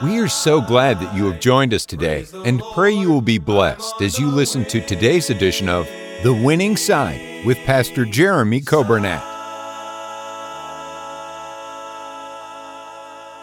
We are so glad that you have joined us today and pray you will be blessed as you listen to today's edition of The Winning Side with Pastor Jeremy Coburnett.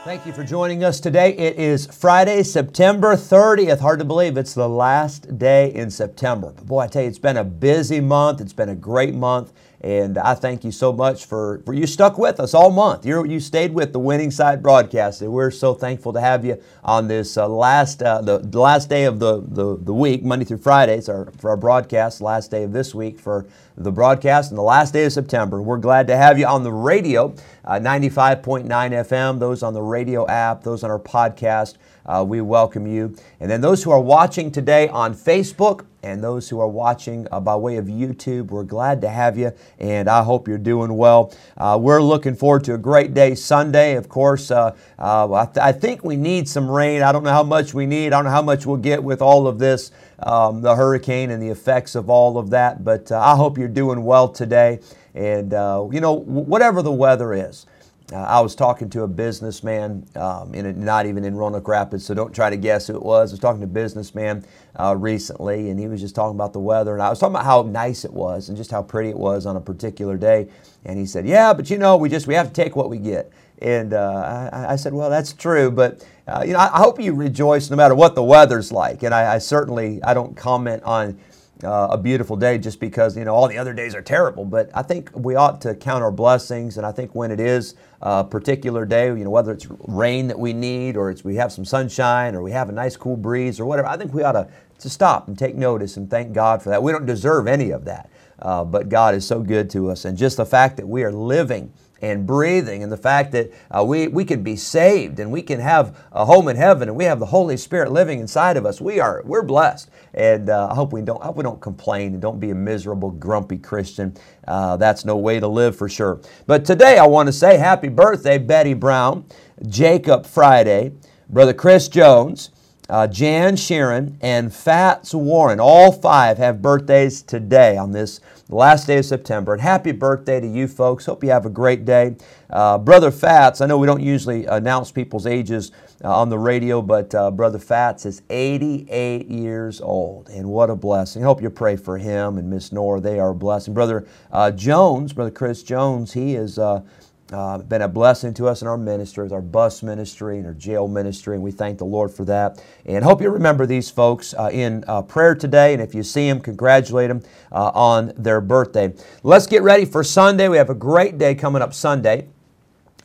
Thank you for joining us today. It is Friday, September 30th. Hard to believe it's the last day in September. But boy, I tell you, it's been a busy month. It's been a great month. And I thank you so much for, for you stuck with us all month. you you stayed with the Winning Side broadcast. And we're so thankful to have you on this uh, last uh, the, the, last day of the, the, the week, Monday through Friday. It's our, for our broadcast, last day of this week for the broadcast, and the last day of September. We're glad to have you on the radio, uh, 95.9 FM, those on the radio app, those on our podcast. Uh, we welcome you. And then those who are watching today on Facebook, and those who are watching uh, by way of YouTube. We're glad to have you, and I hope you're doing well. Uh, we're looking forward to a great day Sunday. Of course, uh, uh I, th- I, think we need some rain. I don't know how much we need. I don't know how much we'll get with all of this, um, the hurricane and the effects of all of that, but uh, I hope you're doing well today. And, uh, you know, whatever the weather is, uh, I was talking to a businessman, um, in a, not even in Roanoke Rapids, so don't try to guess who it was. I was talking to a businessman uh, recently, and he was just talking about the weather, and I was talking about how nice it was and just how pretty it was on a particular day. And he said, "Yeah, but you know, we just we have to take what we get." And uh, I, I, said, "Well, that's true, but uh, you know, I, I, hope you rejoice no matter what the weather's like." And I, I certainly I don't comment on uh, a beautiful day just because you know all the other days are terrible. But I think we ought to count our blessings, and I think when it is a particular day, you know whether it's rain that we need, or it's we have some sunshine, or we have a nice cool breeze, or whatever, I think we ought to to stop and take notice and thank God for that. We don't deserve any of that, uh, but God is so good to us, and just the fact that we are living and breathing and the fact that uh, we, we can be saved and we can have a home in heaven and we have the Holy Spirit living inside of us. We are we're blessed. And uh, I hope we don't I hope we don't complain and don't be a miserable, grumpy Christian. Uh, that's no way to live for sure. But today I want to say happy birthday, Betty Brown, Jacob Friday, Brother Chris Jones, uh, Jan Sharon, and Fats Warren. All five have birthdays today on this last day of September. And happy birthday to you folks. Hope you have a great day. Uh, Brother Fats, I know we don't usually announce people's ages uh, on the radio, but uh, Brother Fats is 88 years old. And what a blessing. I hope you pray for him and Miss Nora. They are a blessing. Brother uh, Jones, Brother Chris Jones, he is uh, been a blessing to us in our ministry, our bus ministry and our jail ministry, and we thank the Lord for that. And hope you remember these folks uh, in uh, prayer today, and if you see them, congratulate them uh, on their birthday. Let's get ready for Sunday. We have a great day coming up Sunday.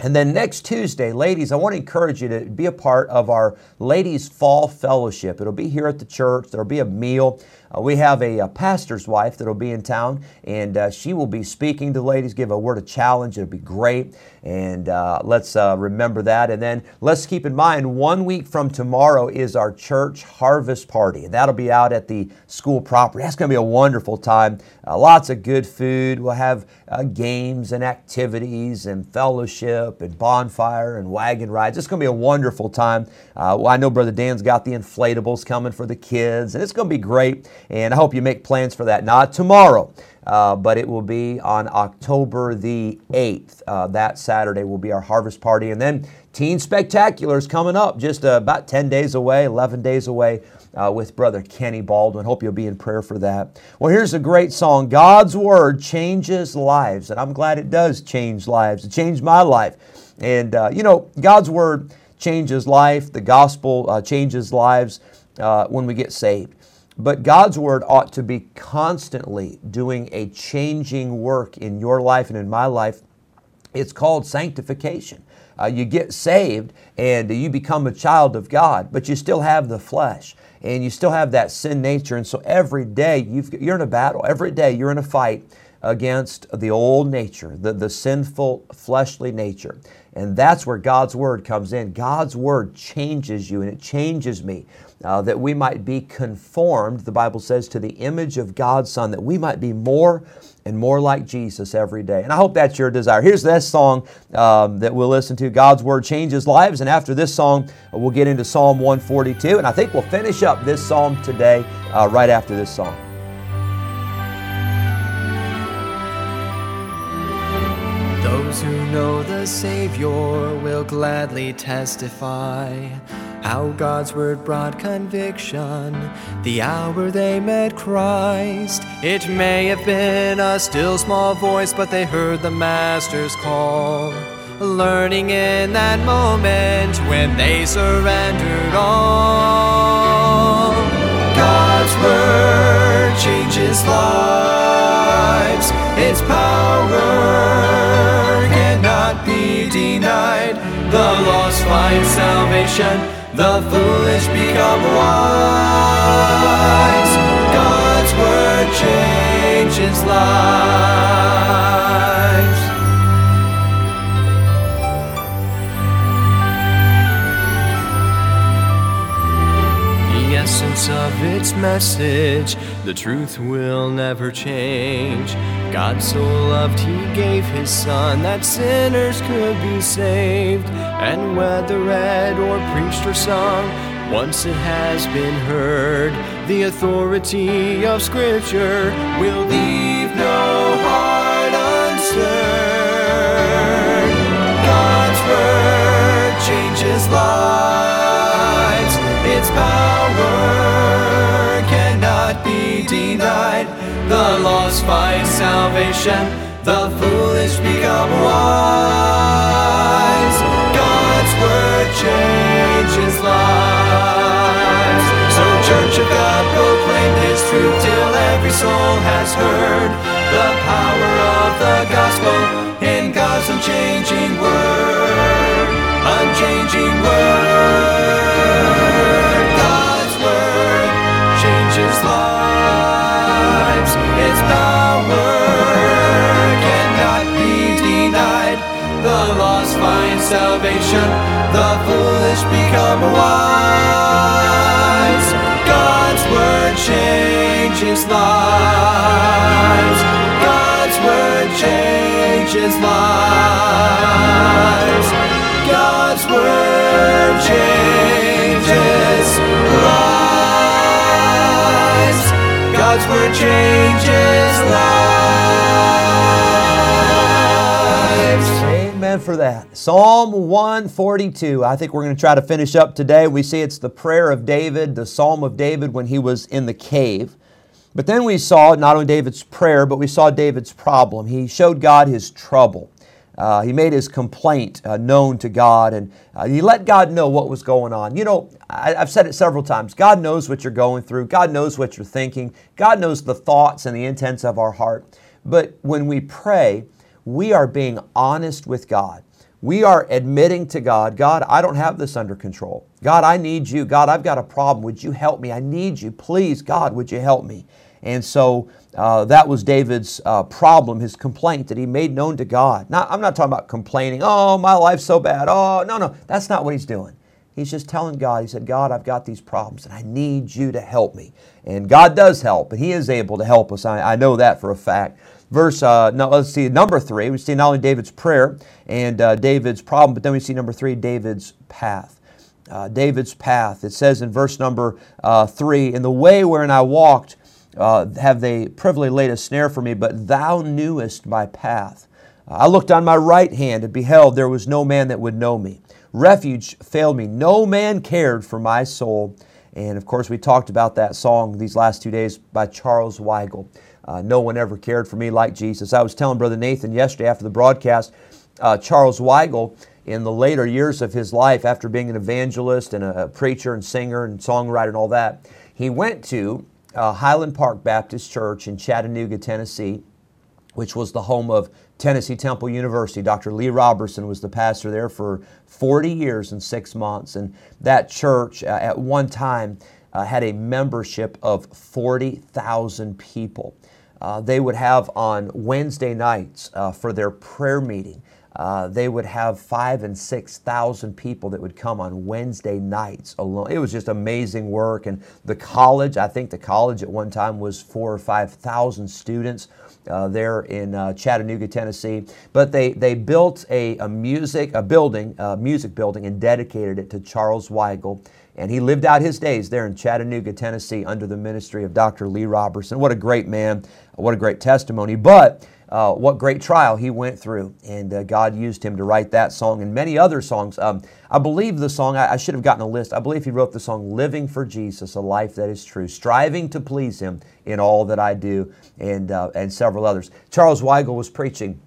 And then next Tuesday, ladies, I want to encourage you to be a part of our Ladies Fall Fellowship. It'll be here at the church. There'll be a meal. Uh, we have a, a, pastor's wife that'll be in town, and uh, she will be speaking to ladies, give a word of challenge. It'll be great. And uh, let's uh, remember that. And then let's keep in mind one week from tomorrow is our church harvest party. That'll be out at the school property. That's going to be a wonderful time. Uh, lots of good food. We'll have uh, games and activities and fellowship and bonfire and wagon rides. It's going to be a wonderful time. well, I know Brother Dan's got the inflatables coming for the kids, and it's going to be great. And I hope you make plans for that. Not tomorrow, uh, but it will be on October the 8th. Uh, that Saturday will be our harvest party. And then Teen Spectacular is coming up just uh, about 10 days away, 11 days away. Uh, with Brother Kenny Baldwin. Hope you'll be in prayer for that. Well, here's a great song God's Word changes lives. And I'm glad it does change lives. It changed my life. And, uh, you know, God's Word changes life, the gospel uh, changes lives uh, when we get saved. But God's Word ought to be constantly doing a changing work in your life and in my life. It's called sanctification. Uh, you get saved and you become a child of God, but you still have the flesh and you still have that sin nature. And so every day you are in a battle, every day you're in a fight against the old nature, the, the sinful fleshly nature. And that's where God's Word comes in. God's Word changes you and it changes me. Uh, that we might be conformed, the Bible says, to the image of God's Son, that we might be more and more like Jesus every day. And I hope that's your desire. Here's this song um, that we'll listen to God's Word changes lives. And after this song, we'll get into Psalm 142. And I think we'll finish up this psalm today uh, right after this song. Know the Savior will gladly testify how God's word brought conviction the hour they met Christ. It may have been a still small voice, but they heard the Master's call. Learning in that moment when they surrendered all. God's word changes lives, its power The lost find salvation the foolish become wise. God's word changes lives. The essence of its message, the truth will never change. God so loved, He gave His Son that sinners could be saved. And whether read or preached or sung, once it has been heard, the authority of Scripture will leave no heart unstirred. Lost find salvation, the foolish become wise. God's word changes lives. So, Church of God, proclaim His truth till every soul has heard the power of the gospel in God's unchanging word. Unchanging word. Salvation, the foolish become wise. God's word changes lives. God's word changes lives. God's word changes lives. God's word changes lives. For that. Psalm 142. I think we're going to try to finish up today. We see it's the prayer of David, the Psalm of David when he was in the cave. But then we saw not only David's prayer, but we saw David's problem. He showed God his trouble. Uh, he made his complaint uh, known to God and uh, he let God know what was going on. You know, I, I've said it several times God knows what you're going through, God knows what you're thinking, God knows the thoughts and the intents of our heart. But when we pray, we are being honest with God. We are admitting to God, God, I don't have this under control. God, I need you. God, I've got a problem. Would you help me? I need you. Please, God, would you help me? And so uh, that was David's uh, problem, his complaint that he made known to God. Now, I'm not talking about complaining, oh, my life's so bad. Oh, no, no, that's not what he's doing. He's just telling God, he said, God, I've got these problems and I need you to help me. And God does help, and he is able to help us. I, I know that for a fact verse, uh, no, let's see, number three. We see not only David's prayer and uh, David's problem, but then we see number three, David's path. Uh, David's path. It says in verse number uh, three, In the way wherein I walked, uh, have they privily laid a snare for me, but thou knewest my path. I looked on my right hand and beheld there was no man that would know me. Refuge failed me. No man cared for my soul. And of course, we talked about that song these last two days by Charles Weigle. Uh, no one ever cared for me like Jesus. I was telling Brother Nathan yesterday after the broadcast, uh, Charles Weigle, in the later years of his life, after being an evangelist and a preacher and singer and songwriter and all that, he went to uh, Highland Park Baptist Church in Chattanooga, Tennessee, which was the home of Tennessee Temple University. Dr. Lee Roberson was the pastor there for 40 years and six months. And that church, uh, at one time, uh, had a membership of 40,000 people. uh, they would have on Wednesday nights uh, for their prayer meeting. Uh, they would have five and six thousand people that would come on Wednesday nights alone. It was just amazing work. And the college, I think the college at one time was four or five thousand students. Uh, there in uh, Chattanooga, Tennessee. But they, they built a, a music a building, a music building, and dedicated it to Charles Weigle. And he lived out his days there in Chattanooga, Tennessee, under the ministry of Dr. Lee Roberson. What a great man! What a great testimony! But uh, what great trial he went through. And uh, God used him to write that song and many other songs. Um, I believe the song, I, I, should have gotten a list. I believe he wrote the song Living for Jesus, a life that is true, striving to please him in all that I do, and, uh, and several others. Charles Weigle was preaching.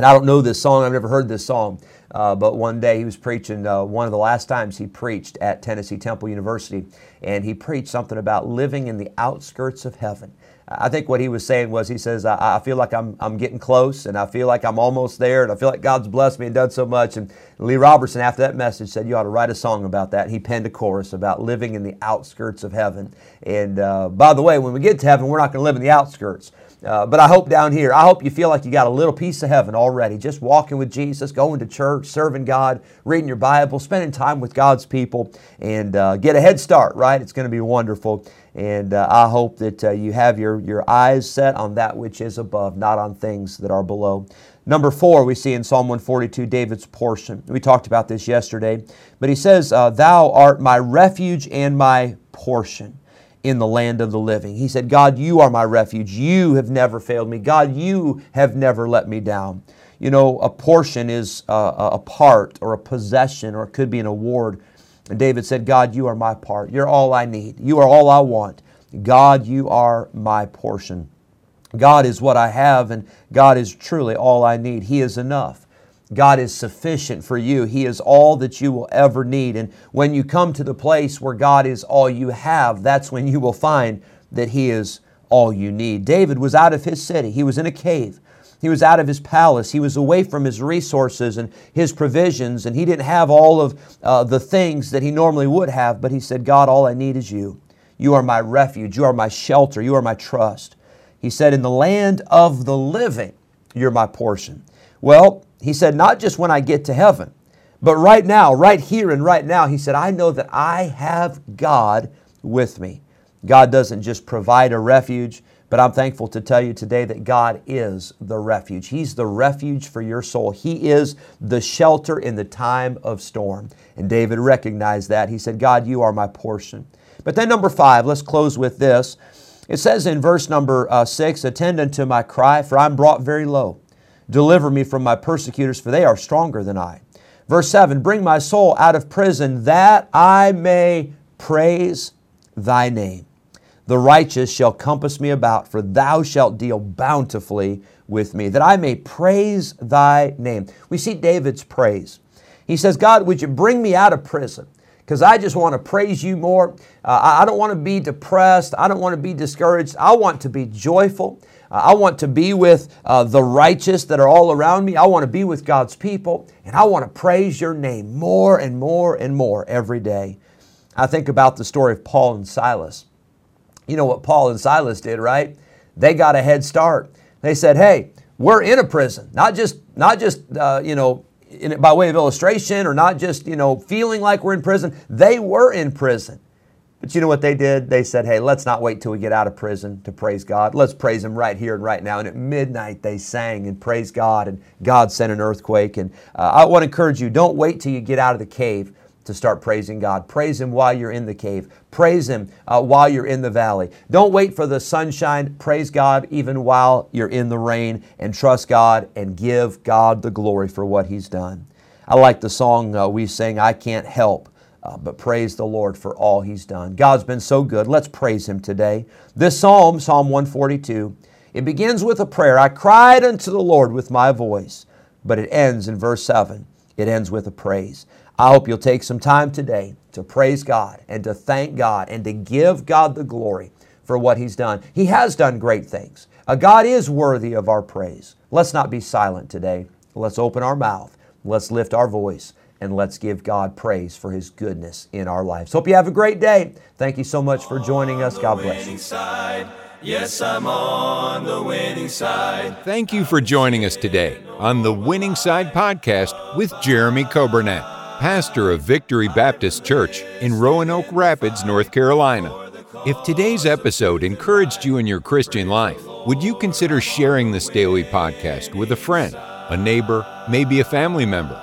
And I don't know this song, I've never heard this song, uh, but one day he was preaching, uh, one of the last times he preached at Tennessee Temple University, and he preached something about living in the outskirts of heaven. I think what he was saying was, he says, I, I, feel like I'm, I'm getting close and I feel like I'm almost there and I feel like God's blessed me and done so much. And Lee Roberson, after that message, said, You ought to write a song about that. He penned a chorus about living in the outskirts of heaven. And uh, by the way, when we get to heaven, we're not going to live in the outskirts. Uh, but I hope down here, I hope you feel like you got a little piece of heaven already. Just walking with Jesus, going to church, serving God, reading your Bible, spending time with God's people, and uh, get a head start, right? It's going to be wonderful. And uh, I hope that uh, you have your, your eyes set on that which is above, not on things that are below. Number four, we see in Psalm 142, David's portion. We talked about this yesterday, but he says, uh, Thou art my refuge and my portion in the land of the living. He said, God, you are my refuge. You have never failed me. God, you have never let me down. You know, a portion is uh, a, a part or a possession, or it could be an award. And David said, God, you are my part. You're all I need. You are all I want. God, you are my portion. God is what I have, and God is truly all I need. He is enough. God is sufficient for you. He is all that you will ever need. And when you come to the place where God is all you have, that's when you will find that He is all you need. David was out of his city, he was in a cave. He was out of his palace. He was away from his resources and his provisions, and he didn't have all of uh, the things that he normally would have. But he said, God, all I need is you. You are my refuge. You are my shelter. You are my trust. He said, In the land of the living, you're my portion. Well, he said, not just when I get to heaven, but right now, right here and right now, he said, I know that I have God with me. God doesn't just provide a refuge, but I'm thankful to tell you today that God is the refuge. He's the refuge for your soul. He is the shelter in the time of storm. And David recognized that. He said, God, you are my portion. But then, number five, let's close with this. It says in verse number uh, six, Attend unto my cry, for I'm brought very low. Deliver me from my persecutors, for they are stronger than I. Verse 7 Bring my soul out of prison, that I may praise thy name. The righteous shall compass me about, for thou shalt deal bountifully with me, that I may praise thy name. We see David's praise. He says, God, would you bring me out of prison? Because I just want to praise you more. Uh, I don't want to be depressed. I don't want to be discouraged. I want to be joyful. Uh, I want to be with uh, the righteous that are all around me. I want to be with God's people, and I want to praise your name more and more and more every day. I think about the story of Paul and Silas. You know what Paul and Silas did, right? They got a head start. They said, "Hey, we're in a prison, not just not just uh, you know by way of illustration, or not just you know feeling like we're in prison. They were in prison." But you know what they did? They said, hey, let's not wait till we get out of prison to praise God. Let's praise Him right here and right now. And at midnight, they sang and praised God, and God sent an earthquake. And uh, I want to encourage you don't wait till you get out of the cave to start praising God. Praise Him while you're in the cave. Praise Him uh, while you're in the valley. Don't wait for the sunshine. Praise God even while you're in the rain and trust God and give God the glory for what He's done. I like the song uh, we sing, I Can't Help uh, but praise the Lord for all He's done. God's been so good. Let's praise Him today. This psalm, Psalm 142, it begins with a prayer. I cried unto the Lord with my voice, but it ends in verse 7. It ends with a praise. I hope you'll take some time today to praise God and to thank God and to give God the glory for what He's done. He has done great things. Uh, God is worthy of our praise. Let's not be silent today. Let's open our mouth. Let's lift our voice and let's give God praise for His goodness in our lives. Hope you have a great day. Thank you so much for joining us. God bless you. Yes, I'm on the winning side. Thank you for joining us today on the Winning Side Podcast with Jeremy Coburnett, pastor of Victory Baptist Church in Roanoke Rapids, North Carolina. If today's episode encouraged you in your Christian life, would you consider sharing this daily podcast with a friend, a neighbor, maybe a family member,